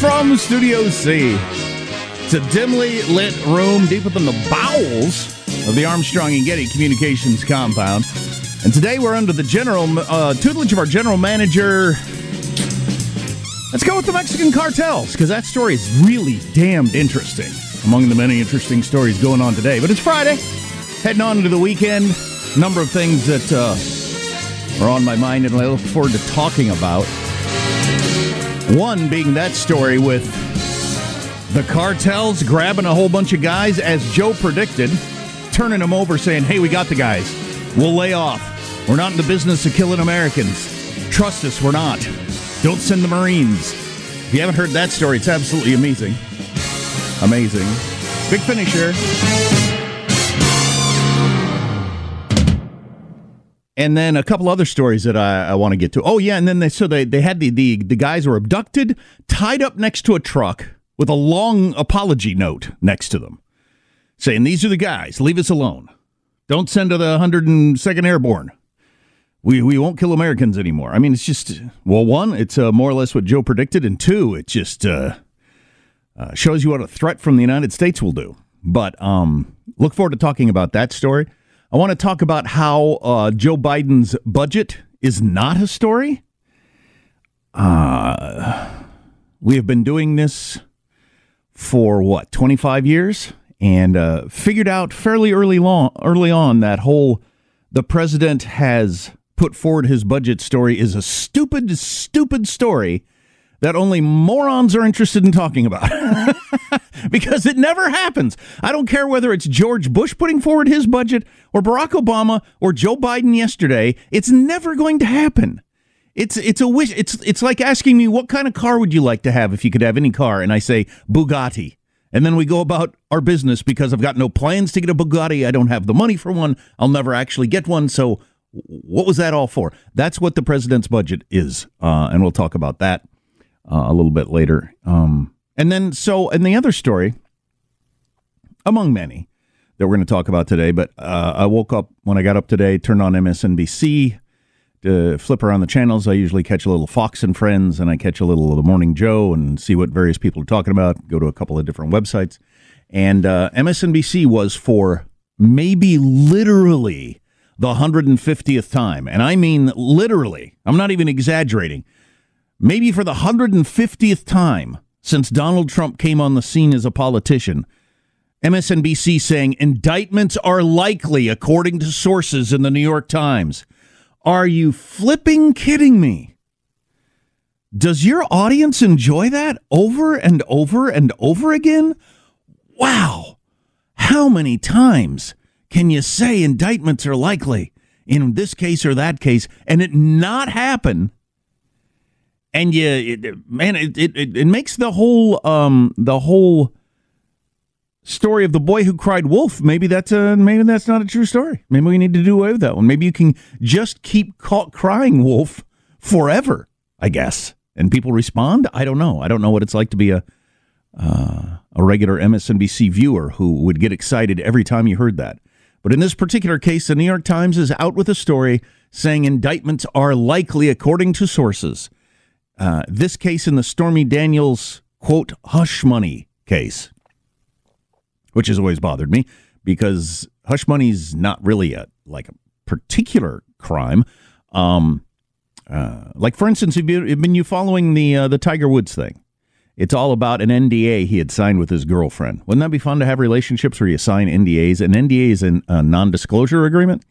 From Studio C. It's a dimly lit room deep within the bowels of the Armstrong and Getty Communications compound. And today we're under the general uh, tutelage of our general manager. Let's go with the Mexican cartels because that story is really damned interesting. Among the many interesting stories going on today, but it's Friday, heading on into the weekend. A Number of things that uh, are on my mind, and I look forward to talking about. One being that story with the cartels grabbing a whole bunch of guys, as Joe predicted, turning them over, saying, "Hey, we got the guys. We'll lay off. We're not in the business of killing Americans. Trust us, we're not. Don't send the Marines." If you haven't heard that story, it's absolutely amazing. Amazing. Big finisher. And then a couple other stories that I, I want to get to. Oh yeah, and then they so they, they had the, the the guys were abducted, tied up next to a truck with a long apology note next to them, saying these are the guys. Leave us alone. Don't send to the 102nd Airborne. We we won't kill Americans anymore. I mean, it's just well, one, it's uh, more or less what Joe predicted, and two, it just uh, uh, shows you what a threat from the United States will do. But um, look forward to talking about that story. I want to talk about how uh, Joe Biden's budget is not a story. Uh, we have been doing this for what, 25 years? And uh, figured out fairly early, long, early on that whole the president has put forward his budget story is a stupid, stupid story that only morons are interested in talking about because it never happens. I don't care whether it's George Bush putting forward his budget or Barack Obama or Joe Biden yesterday. It's never going to happen. It's it's a wish. It's it's like asking me what kind of car would you like to have if you could have any car, and I say Bugatti, and then we go about our business because I've got no plans to get a Bugatti. I don't have the money for one. I'll never actually get one. So what was that all for? That's what the president's budget is, uh, and we'll talk about that uh, a little bit later. Um, and then, so, and the other story, among many that we're going to talk about today, but uh, I woke up when I got up today, turned on MSNBC to flip around the channels. I usually catch a little Fox and Friends, and I catch a little of the Morning Joe and see what various people are talking about. Go to a couple of different websites. And uh, MSNBC was for maybe literally the 150th time. And I mean literally, I'm not even exaggerating maybe for the 150th time since Donald Trump came on the scene as a politician, MSNBC saying indictments are likely, according to sources in the New York Times. Are you flipping kidding me? Does your audience enjoy that over and over and over again? Wow. How many times can you say indictments are likely in this case or that case and it not happen? And you, it, man, it, it, it makes the whole um, the whole story of the boy who cried wolf. Maybe that's a maybe that's not a true story. Maybe we need to do away with that one. Maybe you can just keep caught crying wolf forever. I guess, and people respond. I don't know. I don't know what it's like to be a uh, a regular MSNBC viewer who would get excited every time you heard that. But in this particular case, the New York Times is out with a story saying indictments are likely, according to sources. Uh, this case in the Stormy Daniels quote hush money case which has always bothered me because hush money is not really a like a particular crime. Um, uh, like for instance, have you been you following the uh, the Tiger Woods thing? It's all about an NDA he had signed with his girlfriend. Wouldn't that be fun to have relationships where you sign NDAs? An NDA is a non-disclosure agreement,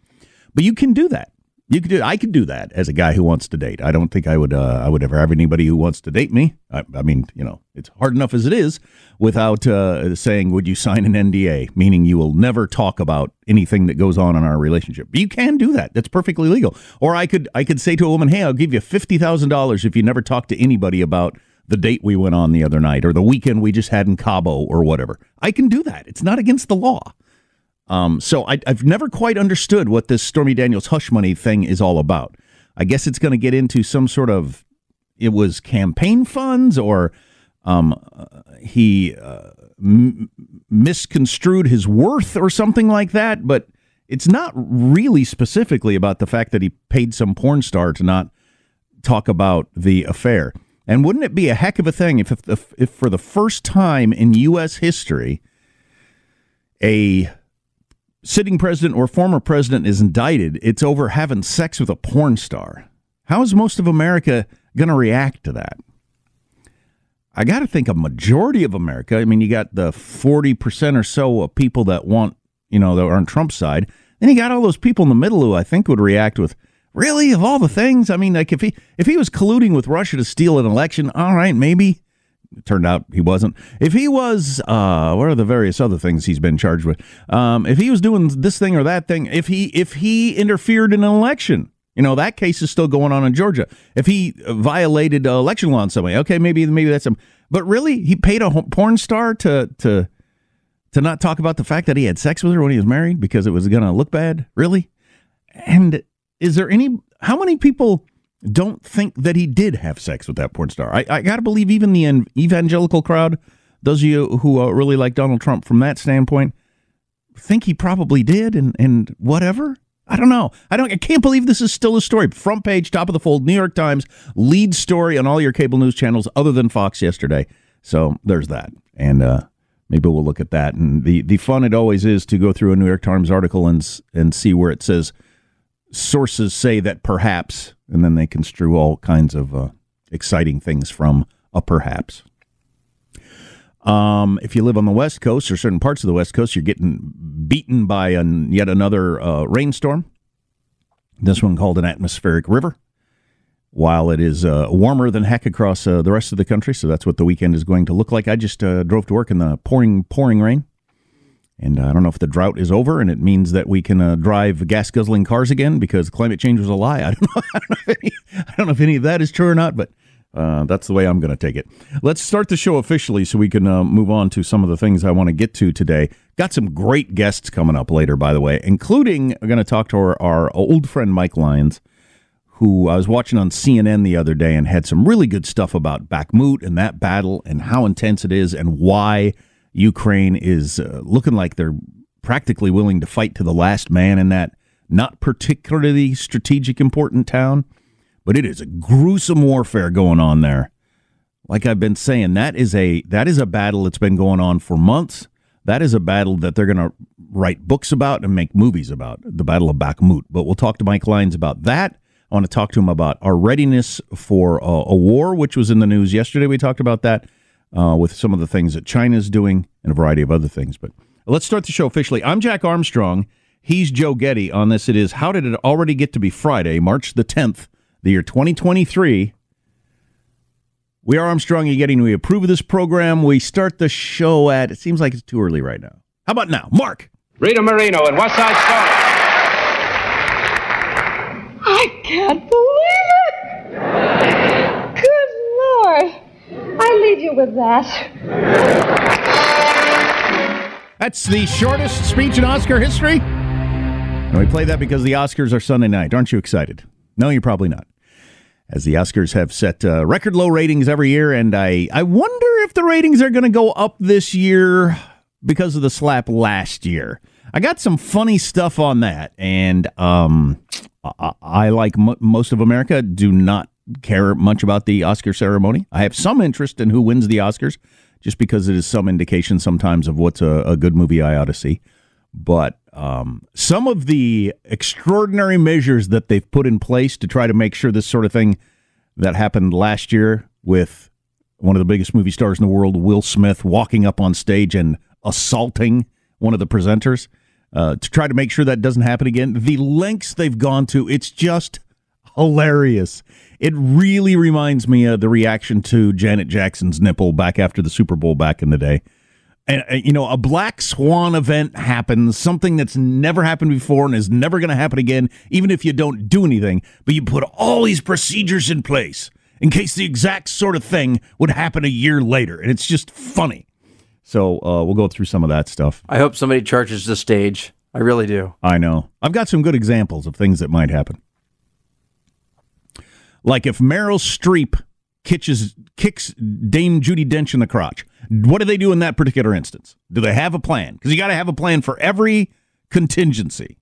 but you can do that. You could do. I could do that as a guy who wants to date. I don't think I would. Uh, I would ever have anybody who wants to date me. I, I mean, you know, it's hard enough as it is without uh, saying, "Would you sign an NDA?" Meaning you will never talk about anything that goes on in our relationship. But you can do that. That's perfectly legal. Or I could. I could say to a woman, "Hey, I'll give you fifty thousand dollars if you never talk to anybody about." The date we went on the other night, or the weekend we just had in Cabo, or whatever. I can do that. It's not against the law. Um, so I, have never quite understood what this Stormy Daniels hush money thing is all about. I guess it's going to get into some sort of it was campaign funds or um, uh, he uh, m- misconstrued his worth or something like that. But it's not really specifically about the fact that he paid some porn star to not talk about the affair. And wouldn't it be a heck of a thing if, if, if for the first time in U.S. history, a sitting president or former president is indicted, it's over having sex with a porn star. How is most of America going to react to that? I got to think a majority of America, I mean, you got the 40% or so of people that want, you know, that are on Trump's side. Then you got all those people in the middle who I think would react with, really, of all the things? I mean, like if he if he was colluding with Russia to steal an election, all right, maybe. It turned out he wasn't. If he was, uh, what are the various other things he's been charged with? Um, if he was doing this thing or that thing, if he if he interfered in an election, you know that case is still going on in Georgia. If he violated election law in some way, okay, maybe maybe that's him. But really, he paid a porn star to to to not talk about the fact that he had sex with her when he was married because it was going to look bad. Really, and is there any? How many people? Don't think that he did have sex with that porn star. I, I got to believe even the evangelical crowd, those of you who uh, really like Donald Trump from that standpoint, think he probably did and, and whatever. I don't know. I don't. I can't believe this is still a story. Front page, top of the fold, New York Times, lead story on all your cable news channels other than Fox yesterday. So there's that, and uh, maybe we'll look at that. And the the fun it always is to go through a New York Times article and and see where it says sources say that perhaps, and then they construe all kinds of uh, exciting things from a perhaps. Um, if you live on the West Coast or certain parts of the West Coast, you're getting beaten by an, yet another uh, rainstorm. This one called an atmospheric river. While it is uh, warmer than heck across uh, the rest of the country, so that's what the weekend is going to look like. I just uh, drove to work in the pouring, pouring rain. And uh, I don't know if the drought is over and it means that we can uh, drive gas guzzling cars again because climate change was a lie. I don't know, I don't know, if, any, I don't know if any of that is true or not, but uh, that's the way I'm going to take it. Let's start the show officially so we can uh, move on to some of the things I want to get to today. Got some great guests coming up later, by the way, including I'm going to talk to our, our old friend Mike Lyons, who I was watching on CNN the other day and had some really good stuff about Bakhmut and that battle and how intense it is and why Ukraine is uh, looking like they're practically willing to fight to the last man in that not particularly strategic important town, but it is a gruesome warfare going on there. Like I've been saying, that is a that is a battle that's been going on for months. That is a battle that they're going to write books about and make movies about, the Battle of Bakhmut. But we'll talk to Mike Lyons about that. I want to talk to him about our readiness for a, a war, which was in the news yesterday. We talked about that. Uh, with some of the things that China's doing and a variety of other things. But let's start the show officially. I'm Jack Armstrong. He's Joe Getty. On this, it is How Did It Already Get to Be Friday, March the 10th, the year 2023. We are Armstrong and Getty, and we approve of this program. We start the show at, it seems like it's too early right now. How about now? Mark. Rita Moreno and West Side Story. I can't believe it! Good Lord! I leave you with that. That's the shortest speech in Oscar history. And we play that because the Oscars are Sunday night. Aren't you excited? No, you're probably not. As the Oscars have set uh, record low ratings every year, and I, I wonder if the ratings are going to go up this year because of the slap last year. I got some funny stuff on that, and um, I, I like m- most of America, do not care much about the Oscar ceremony. I have some interest in who wins the Oscars, just because it is some indication sometimes of what's a, a good movie I ought to see. But um, some of the extraordinary measures that they've put in place to try to make sure this sort of thing that happened last year with one of the biggest movie stars in the world, Will Smith, walking up on stage and assaulting one of the presenters uh, to try to make sure that doesn't happen again. The lengths they've gone to, it's just hilarious. It really reminds me of the reaction to Janet Jackson's nipple back after the Super Bowl back in the day. And, uh, you know, a black swan event happens, something that's never happened before and is never going to happen again, even if you don't do anything. But you put all these procedures in place in case the exact sort of thing would happen a year later. And it's just funny. So uh, we'll go through some of that stuff. I hope somebody charges the stage. I really do. I know. I've got some good examples of things that might happen. Like if Meryl Streep kitches, kicks Dame Judi Dench in the crotch, what do they do in that particular instance? Do they have a plan? Because you got to have a plan for every contingency.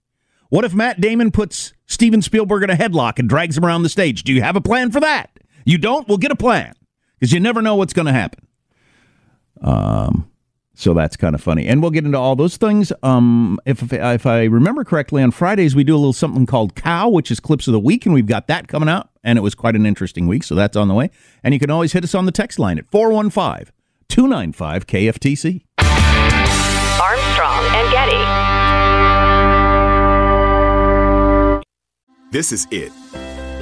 What if Matt Damon puts Steven Spielberg in a headlock and drags him around the stage? Do you have a plan for that? You don't? We'll get a plan because you never know what's going to happen. Um, so that's kind of funny, and we'll get into all those things. Um, if, if if I remember correctly, on Fridays we do a little something called Cow, which is clips of the week, and we've got that coming out, and it was quite an interesting week, so that's on the way. And you can always hit us on the text line at 415 295 KFTC. Armstrong and Getty. This is it.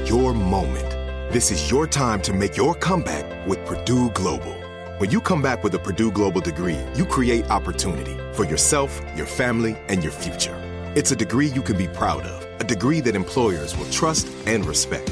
Your moment. This is your time to make your comeback with Purdue Global. When you come back with a Purdue Global degree, you create opportunity for yourself, your family, and your future. It's a degree you can be proud of, a degree that employers will trust and respect.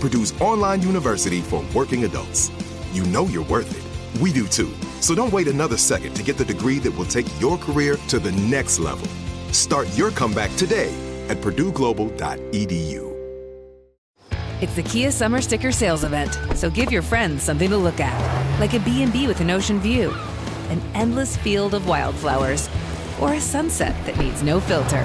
Purdue's online university for working adults. You know you're worth it. We do too. So don't wait another second to get the degree that will take your career to the next level. Start your comeback today at purdueglobal.edu. It's the Kia Summer Sticker Sales Event, so give your friends something to look at, like a B&B with an ocean view, an endless field of wildflowers, or a sunset that needs no filter.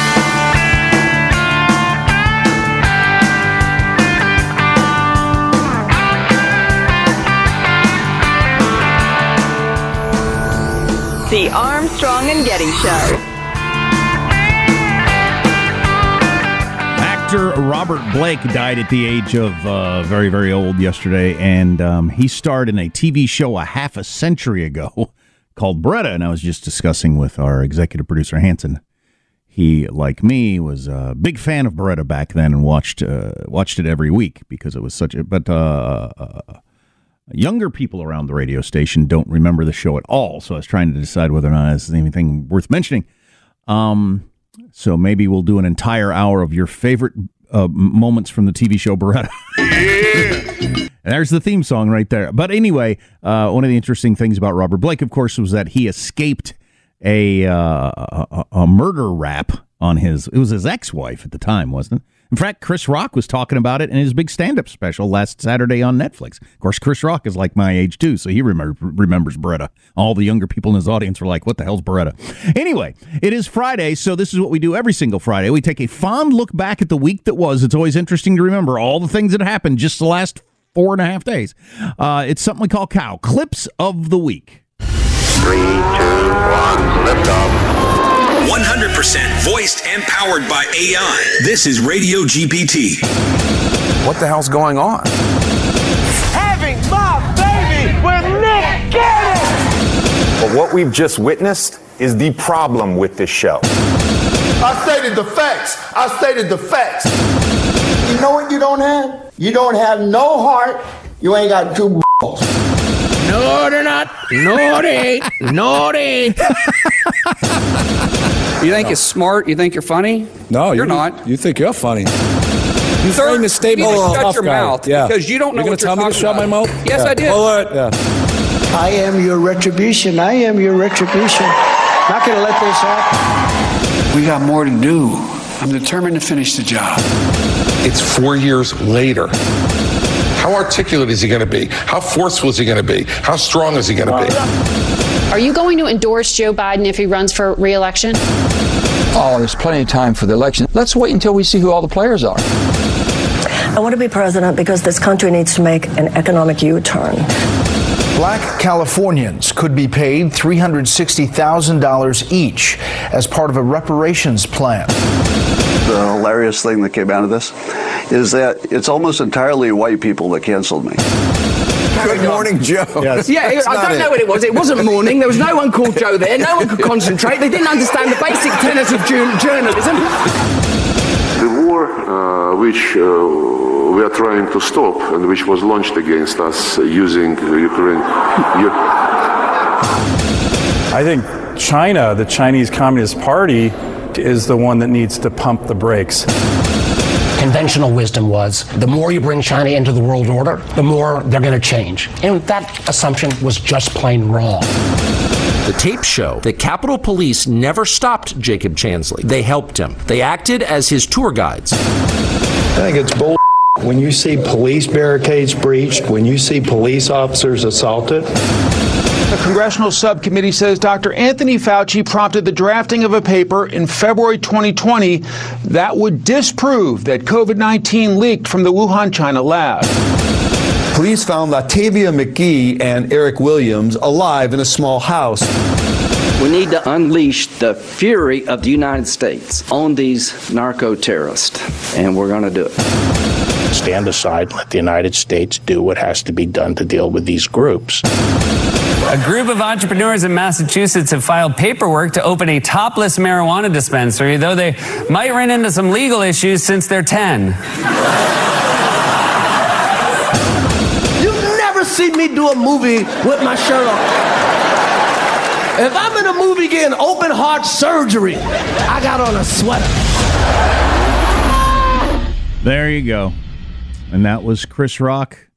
The Armstrong and Getty Show. Actor Robert Blake died at the age of uh, very, very old yesterday, and um, he starred in a TV show a half a century ago called Baretta. And I was just discussing with our executive producer, Hanson. He, like me, was a big fan of Baretta back then and watched uh, watched it every week because it was such a. But uh, uh, younger people around the radio station don't remember the show at all. So I was trying to decide whether or not it's anything worth mentioning. Um, so maybe we'll do an entire hour of your favorite uh, moments from the TV show Baretta. and there's the theme song right there. But anyway, uh, one of the interesting things about Robert Blake, of course, was that he escaped a, uh, a, a murder rap on his. It was his ex-wife at the time, wasn't it? In fact, Chris Rock was talking about it in his big stand-up special last Saturday on Netflix. Of course, Chris Rock is like my age too, so he remember, remembers Baretta. All the younger people in his audience were like, "What the hell's Baretta?" Anyway, it is Friday, so this is what we do every single Friday. We take a fond look back at the week that was. It's always interesting to remember all the things that happened just the last four and a half days. Uh, it's something we call Cow Clips of the Week. Three, two, one, lift off. 100% voiced and powered by AI. This is Radio GPT. What the hell's going on? Having my baby with Nick Cannon! But what we've just witnessed is the problem with this show. I stated the facts. I stated the facts. You know what you don't have? You don't have no heart. You ain't got two balls. No, they're not. No, they ain't. No, they ain't. You think no. it's smart? You think you're funny? No, you're you, not. You think you're funny. You Third, framed the statement you oh, shut your guard. mouth yeah. because you don't know you're what tell you're me to shut about. my mouth. Yes, yeah. I did. Well, yeah. I am your retribution. I am your retribution. Not going to let this happen. We got more to do. I'm determined to finish the job. It's four years later. How articulate is he going to be? How forceful is he going to be? How strong is he going to be? Are you going to endorse Joe Biden if he runs for reelection? Oh, there's plenty of time for the election. Let's wait until we see who all the players are. I want to be president because this country needs to make an economic U turn. Black Californians could be paid $360,000 each as part of a reparations plan. The hilarious thing that came out of this is that it's almost entirely white people that canceled me. Good morning, Joe. Yes. Yeah, I don't know what it was. It wasn't morning. There was no one called Joe there. No one could concentrate. They didn't understand the basic tenets of journalism. The war, uh, which uh, we are trying to stop and which was launched against us using Ukraine. I think China, the Chinese Communist Party, is the one that needs to pump the brakes conventional wisdom was the more you bring China into the world order, the more they're going to change. And that assumption was just plain wrong. The tapes show that Capitol Police never stopped Jacob Chansley. They helped him. They acted as his tour guides. I think it's bull. When you see police barricades breached, when you see police officers assaulted, the congressional subcommittee says Dr. Anthony Fauci prompted the drafting of a paper in February 2020 that would disprove that COVID 19 leaked from the Wuhan, China lab. Police found Latavia McGee and Eric Williams alive in a small house. We need to unleash the fury of the United States on these narco terrorists, and we're going to do it stand aside, let the United States do what has to be done to deal with these groups. A group of entrepreneurs in Massachusetts have filed paperwork to open a topless marijuana dispensary, though they might run into some legal issues since they're 10. You never see me do a movie with my shirt off. If I'm in a movie getting open heart surgery, I got on a sweater. There you go. And that was Chris Rock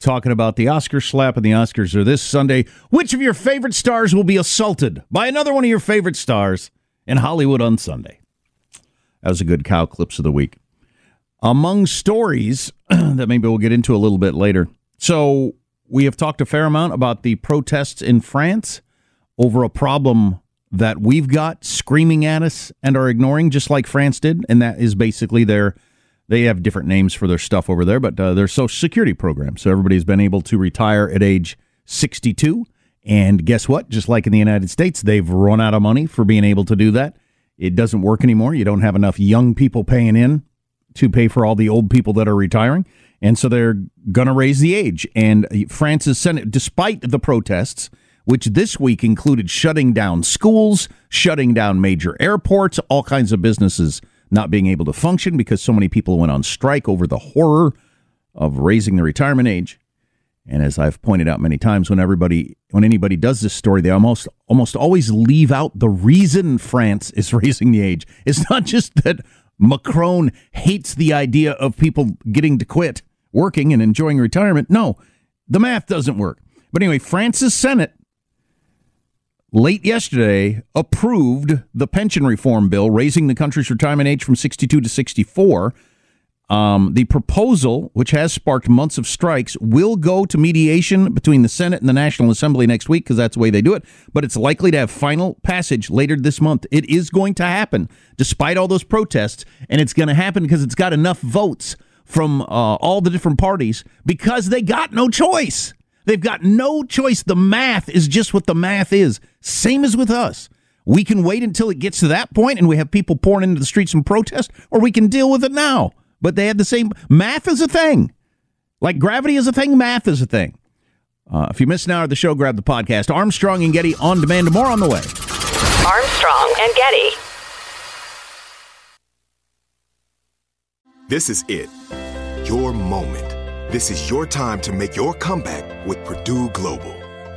talking about the Oscar slap, and the Oscars are this Sunday. Which of your favorite stars will be assaulted by another one of your favorite stars in Hollywood on Sunday? That was a good cow clips of the week. Among stories that maybe we'll get into a little bit later. So, we have talked a fair amount about the protests in France over a problem that we've got screaming at us and are ignoring, just like France did. And that is basically their they have different names for their stuff over there, but uh, their Social Security program. So everybody's been able to retire at age 62. And guess what? Just like in the United States, they've run out of money for being able to do that. It doesn't work anymore. You don't have enough young people paying in to pay for all the old people that are retiring. And so they're going to raise the age. And France's Senate, despite the protests, which this week included shutting down schools, shutting down major airports, all kinds of businesses not being able to function because so many people went on strike over the horror of raising the retirement age. And as I've pointed out many times, when everybody, when anybody does this story, they almost almost always leave out the reason France is raising the age. It's not just that Macron hates the idea of people getting to quit working and enjoying retirement. No, the math doesn't work. But anyway, France's Senate late yesterday approved the pension reform bill, raising the country's retirement age from 62 to 64. Um, the proposal, which has sparked months of strikes, will go to mediation between the Senate and the National Assembly next week because that's the way they do it. But it's likely to have final passage later this month. It is going to happen despite all those protests, and it's going to happen because it's got enough votes from uh, all the different parties because they got no choice. They've got no choice. The math is just what the math is. Same as with us. We can wait until it gets to that point and we have people pouring into the streets and protest, or we can deal with it now. But they had the same math is a thing. Like gravity is a thing, math is a thing. Uh, if you missed an hour of the show, grab the podcast. Armstrong and Getty on demand. More on the way. Armstrong and Getty. This is it. Your moment. This is your time to make your comeback with Purdue Global.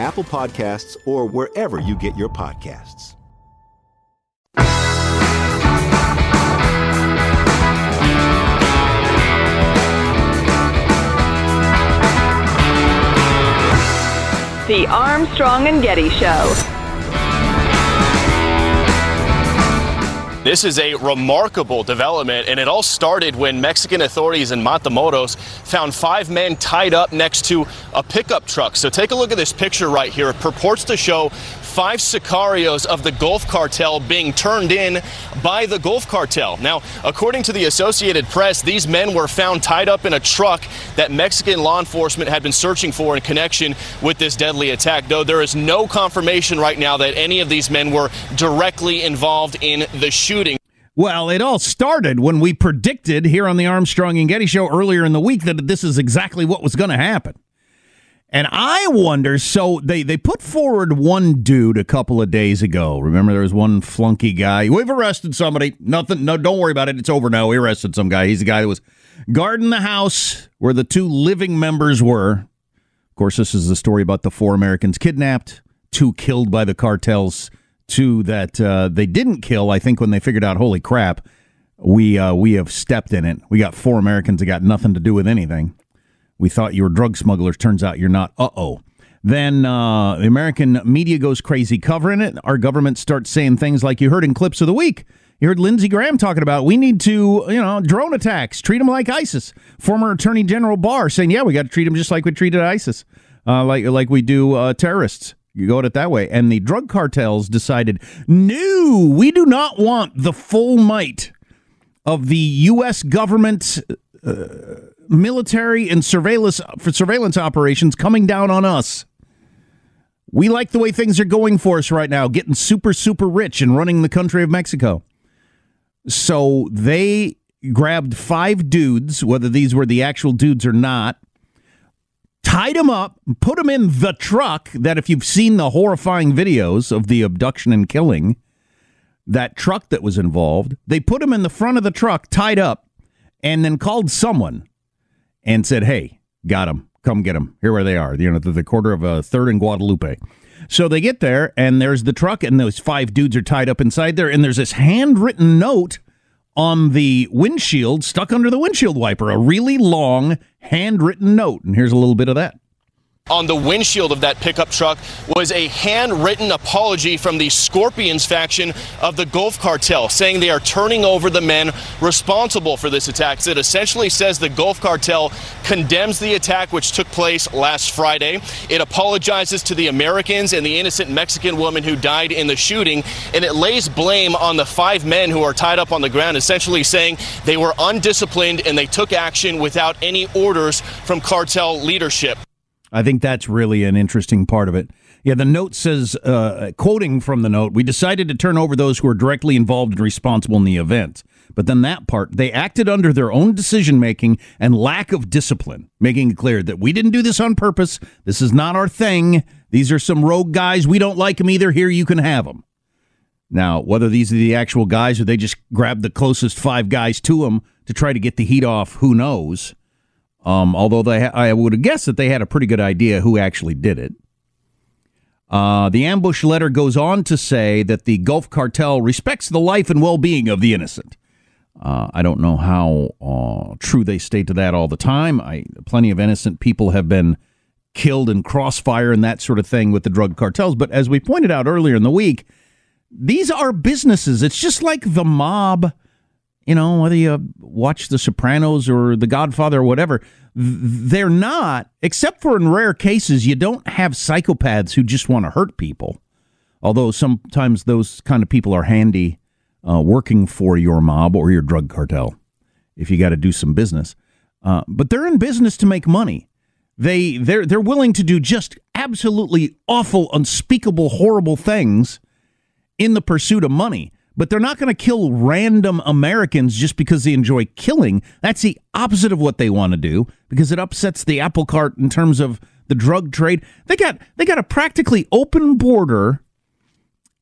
Apple Podcasts, or wherever you get your podcasts. The Armstrong and Getty Show. This is a remarkable development, and it all started when Mexican authorities in Matamoros found five men tied up next to a pickup truck. So take a look at this picture right here. It purports to show five sicarios of the Gulf Cartel being turned in by the Gulf Cartel. Now, according to the Associated Press, these men were found tied up in a truck that Mexican law enforcement had been searching for in connection with this deadly attack, though there is no confirmation right now that any of these men were directly involved in the shooting. Well, it all started when we predicted here on the Armstrong and Getty show earlier in the week that this is exactly what was going to happen. And I wonder so they, they put forward one dude a couple of days ago. Remember there was one flunky guy. We've arrested somebody. Nothing no don't worry about it. It's over now. We arrested some guy. He's the guy that was guarding the house where the two living members were. Of course, this is the story about the four Americans kidnapped, two killed by the cartels, two that uh, they didn't kill, I think when they figured out holy crap, we uh, we have stepped in it. We got four Americans that got nothing to do with anything. We thought you were drug smugglers. Turns out you're not. Uh oh. Then uh, the American media goes crazy covering it. Our government starts saying things like you heard in clips of the week. You heard Lindsey Graham talking about we need to, you know, drone attacks, treat them like ISIS. Former Attorney General Barr saying, yeah, we got to treat them just like we treated ISIS, uh, like like we do uh, terrorists. You go at it that way. And the drug cartels decided, no, we do not want the full might of the U.S. government. Uh, military and surveillance for surveillance operations coming down on us. We like the way things are going for us right now, getting super super rich and running the country of Mexico. So they grabbed five dudes, whether these were the actual dudes or not, tied them up, put them in the truck that if you've seen the horrifying videos of the abduction and killing, that truck that was involved, they put them in the front of the truck tied up and then called someone and said, "Hey, got him. come get them. Here where they are. You know, the, the quarter of a third in Guadalupe. So they get there, and there's the truck, and those five dudes are tied up inside there, and there's this handwritten note on the windshield, stuck under the windshield wiper, a really long handwritten note. And here's a little bit of that on the windshield of that pickup truck was a handwritten apology from the Scorpions faction of the Gulf Cartel, saying they are turning over the men responsible for this attack. It essentially says the Gulf Cartel condemns the attack which took place last Friday. It apologizes to the Americans and the innocent Mexican woman who died in the shooting, and it lays blame on the five men who are tied up on the ground, essentially saying they were undisciplined and they took action without any orders from cartel leadership. I think that's really an interesting part of it. Yeah, the note says, uh, quoting from the note, we decided to turn over those who were directly involved and responsible in the event. But then that part, they acted under their own decision making and lack of discipline, making it clear that we didn't do this on purpose. This is not our thing. These are some rogue guys. We don't like them either. Here, you can have them. Now, whether these are the actual guys or they just grabbed the closest five guys to them to try to get the heat off, who knows? Um, although they, I would have guessed that they had a pretty good idea who actually did it. Uh, the ambush letter goes on to say that the Gulf Cartel respects the life and well being of the innocent. Uh, I don't know how uh, true they state to that all the time. I, plenty of innocent people have been killed in crossfire and that sort of thing with the drug cartels. But as we pointed out earlier in the week, these are businesses. It's just like the mob you know, whether you watch The Sopranos or The Godfather or whatever, they're not, except for in rare cases, you don't have psychopaths who just want to hurt people. Although sometimes those kind of people are handy uh, working for your mob or your drug cartel if you got to do some business. Uh, but they're in business to make money. They they're they're willing to do just absolutely awful, unspeakable, horrible things in the pursuit of money but they're not going to kill random Americans just because they enjoy killing. That's the opposite of what they want to do because it upsets the apple cart in terms of the drug trade. They got they got a practically open border,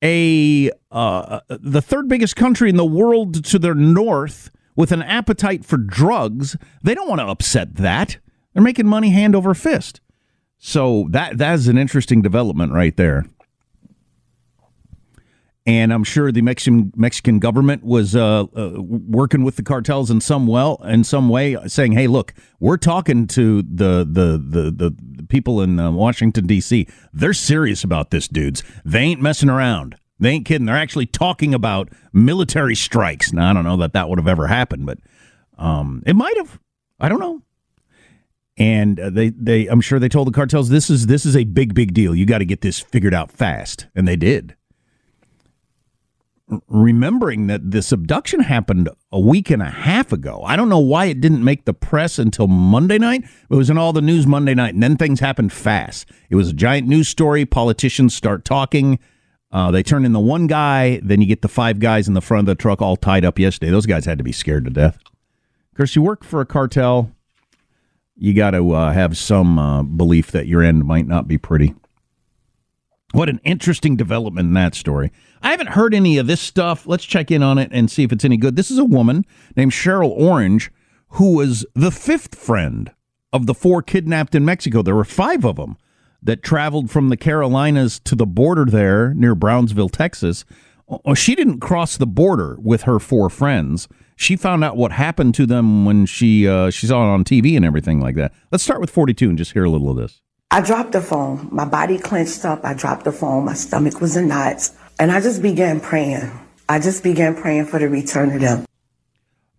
a uh, the third biggest country in the world to their north with an appetite for drugs. They don't want to upset that. They're making money hand over fist. So that that is an interesting development right there and I'm sure the Mexican Mexican government was uh, uh, working with the cartels in some well in some way, saying, "Hey, look, we're talking to the the the the, people in uh, Washington D.C. They're serious about this, dudes. They ain't messing around. They ain't kidding. They're actually talking about military strikes. Now, I don't know that that would have ever happened, but um, it might have. I don't know." And uh, they, they, I'm sure they told the cartels this is this is a big, big deal. You got to get this figured out fast, and they did remembering that this abduction happened a week and a half ago. I don't know why it didn't make the press until Monday night. It was in all the news Monday night, and then things happened fast. It was a giant news story. Politicians start talking. Uh, they turn in the one guy, then you get the five guys in the front of the truck all tied up yesterday. Those guys had to be scared to death. Of course, you work for a cartel, you got to uh, have some uh, belief that your end might not be pretty. What an interesting development in that story. I haven't heard any of this stuff. Let's check in on it and see if it's any good. This is a woman named Cheryl Orange who was the fifth friend of the four kidnapped in Mexico. There were five of them that traveled from the Carolinas to the border there near Brownsville, Texas. Oh, she didn't cross the border with her four friends. She found out what happened to them when she uh, she saw it on TV and everything like that. Let's start with 42 and just hear a little of this. I dropped the phone. My body clenched up. I dropped the phone. My stomach was in knots. And I just began praying. I just began praying for the return of them.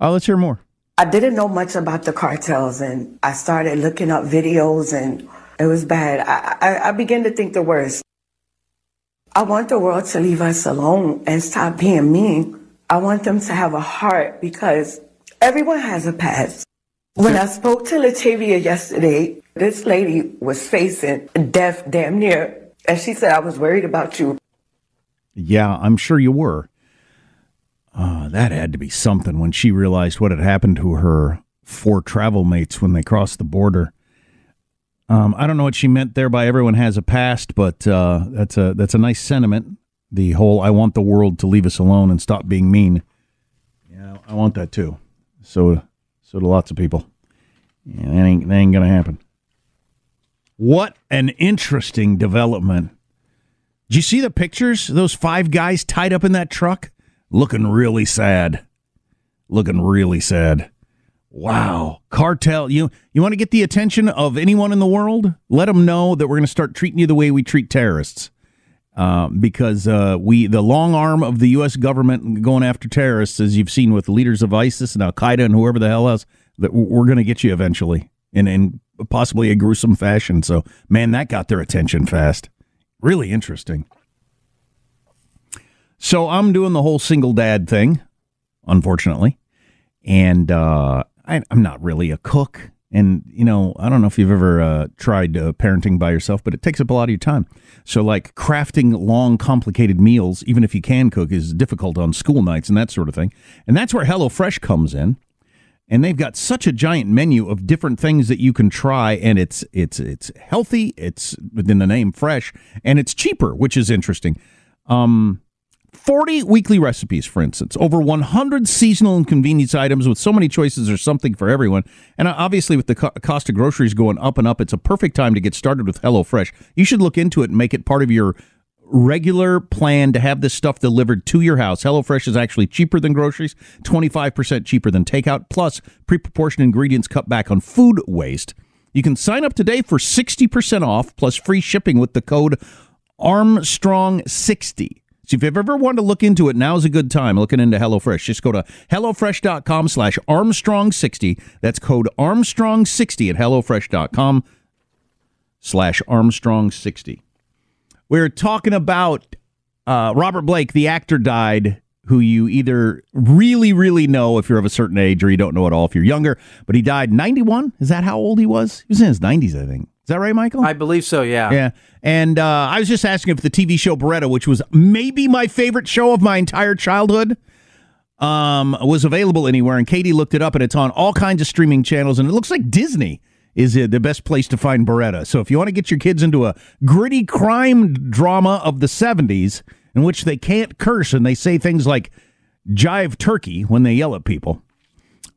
Oh, let's hear more. I didn't know much about the cartels, and I started looking up videos, and it was bad. I, I, I began to think the worst. I want the world to leave us alone and stop being mean. I want them to have a heart because everyone has a past. When I spoke to Latavia yesterday, this lady was facing death damn near. And she said, I was worried about you. Yeah, I'm sure you were. Uh, that had to be something when she realized what had happened to her four travel mates when they crossed the border. Um, I don't know what she meant there by everyone has a past, but uh, that's a that's a nice sentiment. The whole "I want the world to leave us alone and stop being mean." Yeah, I want that too. So so do lots of people. Yeah, that ain't, that ain't to happen. What an interesting development. Did you see the pictures? Those five guys tied up in that truck? Looking really sad. Looking really sad. Wow. Cartel. You you want to get the attention of anyone in the world? Let them know that we're going to start treating you the way we treat terrorists. Uh, because uh, we the long arm of the U.S. government going after terrorists, as you've seen with the leaders of ISIS and Al Qaeda and whoever the hell else, that we're going to get you eventually and, in possibly a gruesome fashion. So, man, that got their attention fast. Really interesting. So I'm doing the whole single dad thing, unfortunately, and uh, I, I'm not really a cook. And, you know, I don't know if you've ever uh, tried uh, parenting by yourself, but it takes up a lot of your time. So, like, crafting long, complicated meals, even if you can cook, is difficult on school nights and that sort of thing. And that's where HelloFresh comes in. And they've got such a giant menu of different things that you can try, and it's it's it's healthy, it's within the name fresh, and it's cheaper, which is interesting. Um, 40 weekly recipes, for instance, over 100 seasonal and convenience items with so many choices, there's something for everyone. And obviously, with the co- cost of groceries going up and up, it's a perfect time to get started with HelloFresh. You should look into it and make it part of your regular plan to have this stuff delivered to your house. HelloFresh is actually cheaper than groceries, 25% cheaper than takeout, plus pre proportioned ingredients cut back on food waste. You can sign up today for 60% off plus free shipping with the code Armstrong60. So if you've ever wanted to look into it, now's a good time looking into HelloFresh. Just go to HelloFresh.com slash Armstrong60. That's code Armstrong60 at HelloFresh.com slash Armstrong60. We're talking about uh, Robert Blake, the actor, died, who you either really, really know if you're of a certain age or you don't know at all if you're younger. But he died 91. Is that how old he was? He was in his 90s, I think. Is that right, Michael? I believe so, yeah. Yeah. And uh, I was just asking if the TV show Baretta, which was maybe my favorite show of my entire childhood, um, was available anywhere. And Katie looked it up, and it's on all kinds of streaming channels. And it looks like Disney is the best place to find Baretta. So if you want to get your kids into a gritty crime drama of the 70s in which they can't curse and they say things like jive turkey when they yell at people,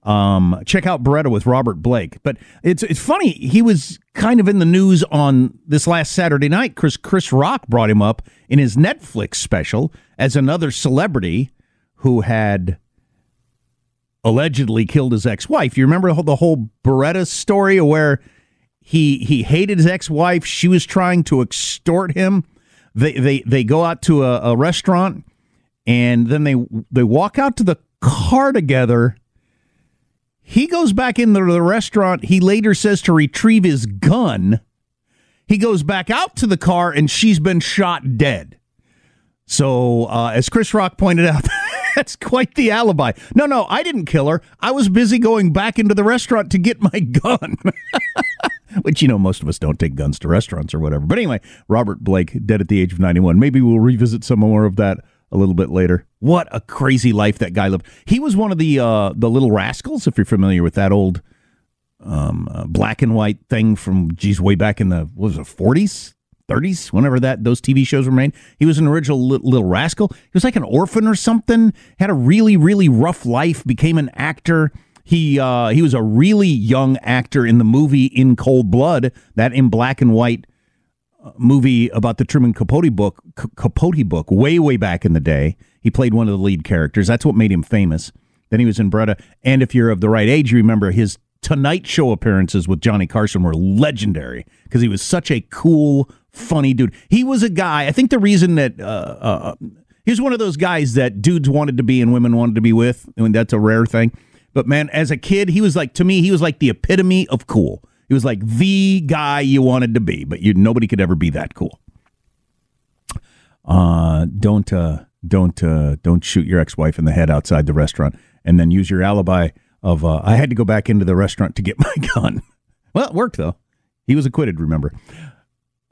um, check out Baretta with Robert Blake. But it's it's funny. He was kind of in the news on this last Saturday night. Chris Chris Rock brought him up in his Netflix special as another celebrity who had allegedly killed his ex-wife. You remember the whole Baretta story where he he hated his ex-wife. She was trying to extort him. They they they go out to a, a restaurant and then they they walk out to the car together. He goes back into the restaurant. He later says to retrieve his gun. He goes back out to the car and she's been shot dead. So, uh, as Chris Rock pointed out, that's quite the alibi. No, no, I didn't kill her. I was busy going back into the restaurant to get my gun. Which, you know, most of us don't take guns to restaurants or whatever. But anyway, Robert Blake, dead at the age of 91. Maybe we'll revisit some more of that a little bit later. What a crazy life that guy lived. He was one of the uh, the little rascals, if you're familiar with that old um, uh, black and white thing from geez way back in the what was it 40s 30s whenever that those TV shows were made. He was an original little, rascal. He was like an orphan or something. Had a really really rough life became an actor. He uh, he was a really young actor in the movie In Cold Blood that in black and white uh, movie about the Truman Capote book C- Capote book way way back in the day. He played one of the lead characters. That's what made him famous. Then he was in Baretta and if you're of the right age you remember his Tonight Show appearances with Johnny Carson were legendary because he was such a cool, funny dude. He was a guy. I think the reason that uh, uh, he was one of those guys that dudes wanted to be and women wanted to be with. I mean, that's a rare thing. But man, as a kid, he was like to me, he was like the epitome of cool. He was like the guy you wanted to be, but you nobody could ever be that cool. Uh, don't uh, don't uh, don't shoot your ex-wife in the head outside the restaurant, and then use your alibi of uh, I had to go back into the restaurant to get my gun. well, it worked though. He was acquitted. Remember.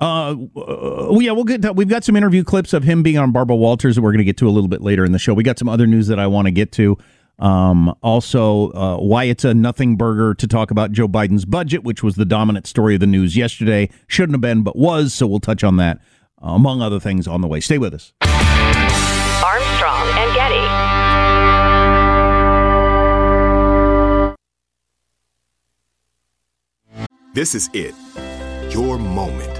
Uh, uh, yeah, we'll get. To, we've got some interview clips of him being on Barbara Walters that we're going to get to a little bit later in the show. We got some other news that I want to get to. Um, also, uh, why it's a nothing burger to talk about Joe Biden's budget, which was the dominant story of the news yesterday. Shouldn't have been, but was. So we'll touch on that, uh, among other things, on the way. Stay with us. Armstrong and Getty. This is it. your moment.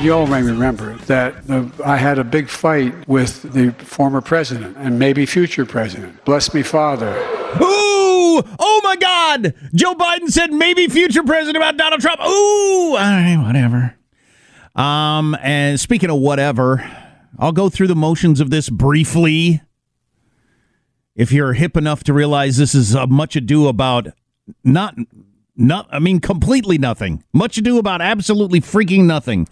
You all may remember that the, I had a big fight with the former president and maybe future president. Bless me, Father. Ooh! Oh my God! Joe Biden said maybe future president about Donald Trump. Ooh! All right, whatever. Um, and speaking of whatever, I'll go through the motions of this briefly. If you're hip enough to realize this is much ado about not, not, I mean, completely nothing. Much ado about absolutely freaking nothing.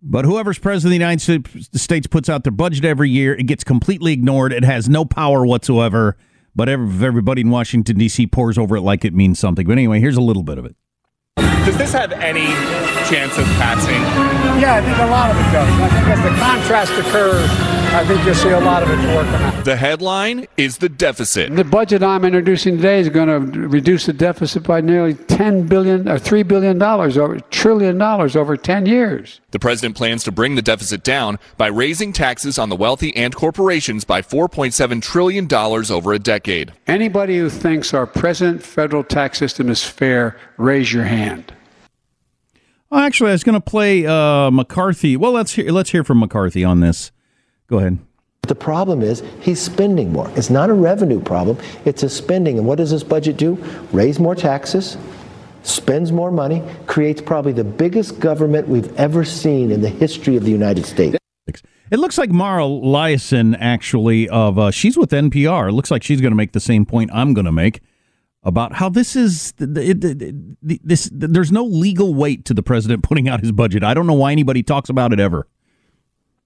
But whoever's president of the United States puts out their budget every year, it gets completely ignored. It has no power whatsoever. But everybody in Washington, D.C. pours over it like it means something. But anyway, here's a little bit of it. Does this have any chance of passing? Yeah, I think a lot of it does. I think as the contrast occurs, I think you'll see a lot of it working out. The headline is the deficit. The budget I'm introducing today is going to reduce the deficit by nearly 10 billion or 3 billion dollars over trillion dollars over 10 years. The president plans to bring the deficit down by raising taxes on the wealthy and corporations by 4.7 trillion dollars over a decade. Anybody who thinks our present federal tax system is fair, raise your hand. Well, actually, I was going to play uh, McCarthy. Well, let's hear let's hear from McCarthy on this. Go ahead. The problem is he's spending more. It's not a revenue problem, it's a spending. And what does this budget do? Raise more taxes, spends more money, creates probably the biggest government we've ever seen in the history of the United States. It looks like Mara Liasson, actually, of uh, she's with NPR. It looks like she's going to make the same point I'm going to make about how this is it, it, this. There's no legal weight to the president putting out his budget. I don't know why anybody talks about it ever.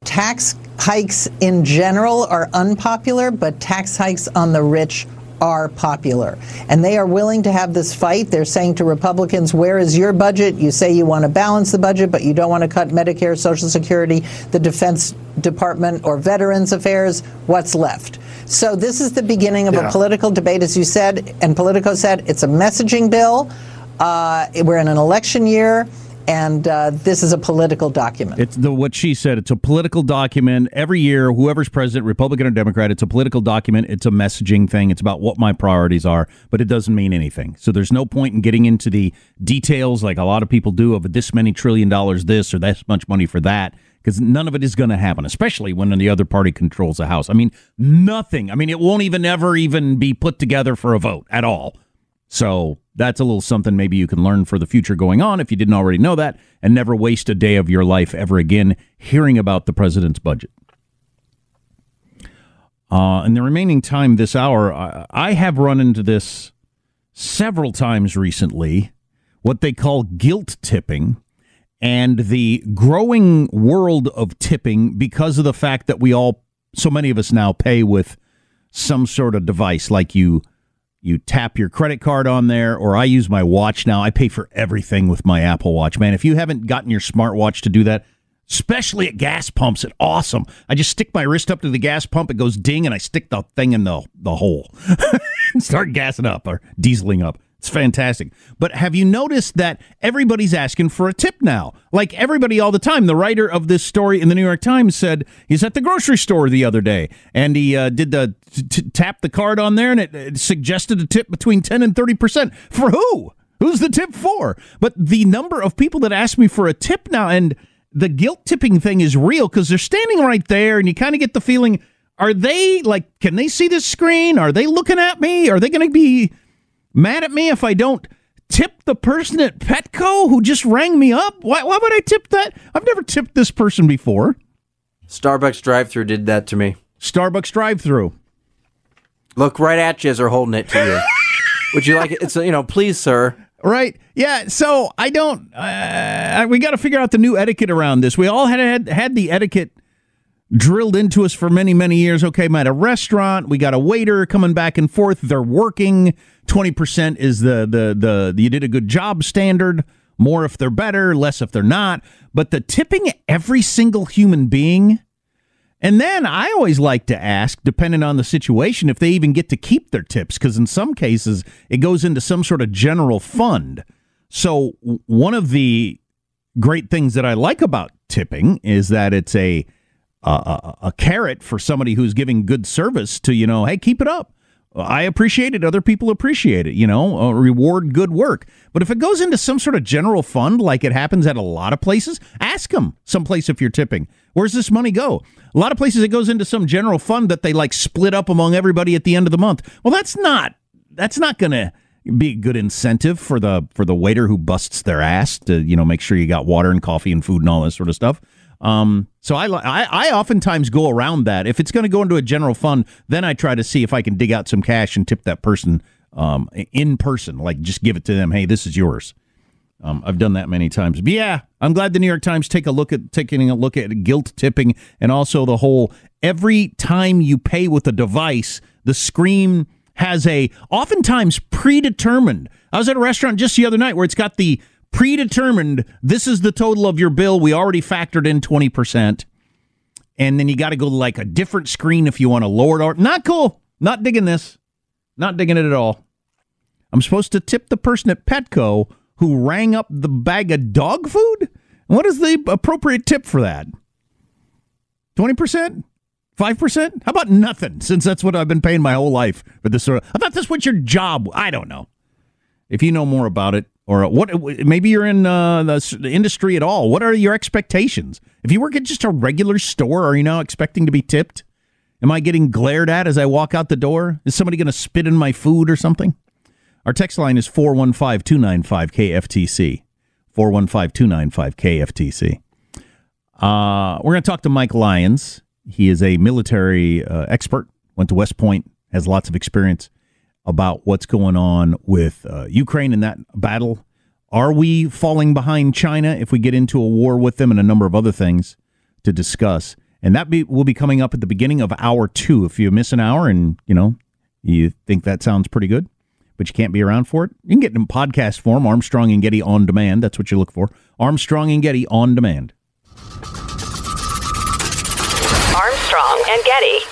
Tax hikes in general are unpopular, but tax hikes on the rich are popular. And they are willing to have this fight. They're saying to Republicans, where is your budget? You say you want to balance the budget, but you don't want to cut Medicare, Social Security, the Defense Department, or Veterans Affairs. What's left? So this is the beginning of yeah. a political debate, as you said, and Politico said it's a messaging bill. Uh, we're in an election year and uh, this is a political document. It's the what she said. It's a political document. Every year, whoever's president, Republican or Democrat, it's a political document. It's a messaging thing. It's about what my priorities are, but it doesn't mean anything. So there's no point in getting into the details like a lot of people do of this many trillion dollars, this or this much money for that. Because none of it is going to happen, especially when the other party controls the House. I mean, nothing. I mean, it won't even ever even be put together for a vote at all. So that's a little something maybe you can learn for the future going on if you didn't already know that, and never waste a day of your life ever again hearing about the president's budget. Uh, in the remaining time this hour, I, I have run into this several times recently, what they call guilt tipping. And the growing world of tipping because of the fact that we all, so many of us now pay with some sort of device like you you tap your credit card on there or I use my watch now. I pay for everything with my Apple Watch. Man, if you haven't gotten your smartwatch to do that, especially at gas pumps, it's awesome. I just stick my wrist up to the gas pump, it goes ding and I stick the thing in the the hole. start gassing up or dieseling up. It's fantastic. But have you noticed that everybody's asking for a tip now? Like everybody all the time. The writer of this story in the New York Times said he's at the grocery store the other day and he uh, did the t- t- tap the card on there and it, it suggested a tip between 10 and 30%. For who? Who's the tip for? But the number of people that ask me for a tip now and the guilt tipping thing is real because they're standing right there and you kind of get the feeling are they like, can they see this screen? Are they looking at me? Are they going to be mad at me if I don't tip the person at Petco who just rang me up? Why, why would I tip that? I've never tipped this person before. Starbucks drive through did that to me. Starbucks drive through. Look right at you as they're holding it to you. Would you like it? It's, a, you know, please, sir. Right. Yeah. So I don't. Uh, we got to figure out the new etiquette around this. We all had had, had the etiquette drilled into us for many many years. Okay, I'm at a restaurant. We got a waiter coming back and forth. They're working. Twenty percent is the, the the the you did a good job standard. More if they're better, less if they're not. But the tipping every single human being. And then I always like to ask, depending on the situation, if they even get to keep their tips, because in some cases it goes into some sort of general fund. So one of the great things that I like about tipping is that it's a a, a carrot for somebody who's giving good service to you know, hey, keep it up. I appreciate it. Other people appreciate it. You know, uh, reward good work. But if it goes into some sort of general fund, like it happens at a lot of places, ask them someplace if you're tipping. Where's this money go? A lot of places it goes into some general fund that they like split up among everybody at the end of the month. Well, that's not that's not going to be a good incentive for the for the waiter who busts their ass to you know make sure you got water and coffee and food and all that sort of stuff. Um, so I, I, I oftentimes go around that. If it's going to go into a general fund, then I try to see if I can dig out some cash and tip that person um, in person, like just give it to them. Hey, this is yours. Um, I've done that many times. But yeah, I'm glad the New York Times take a look at taking a look at guilt tipping and also the whole every time you pay with a device, the screen has a oftentimes predetermined. I was at a restaurant just the other night where it's got the predetermined this is the total of your bill. We already factored in 20%. And then you got to go to like a different screen if you want to lower it. Not cool. Not digging this. Not digging it at all. I'm supposed to tip the person at Petco who rang up the bag of dog food? What is the appropriate tip for that? 20%? 5%? How about nothing, since that's what I've been paying my whole life for this sort of. I thought this was your job. I don't know. If you know more about it, or what maybe you're in uh, the industry at all what are your expectations? If you work at just a regular store are you now expecting to be tipped? Am i getting glared at as i walk out the door? Is somebody going to spit in my food or something? Our text line is 415-295-kftc 415-295-kftc uh, we're going to talk to mike lyons. He is a military uh, expert went to west point has lots of experience about what's going on with uh, Ukraine in that battle. Are we falling behind China if we get into a war with them and a number of other things to discuss? And that be, will be coming up at the beginning of hour two. If you miss an hour and, you know, you think that sounds pretty good, but you can't be around for it, you can get it in podcast form, Armstrong and Getty on demand. That's what you look for. Armstrong and Getty on demand. Armstrong and Getty.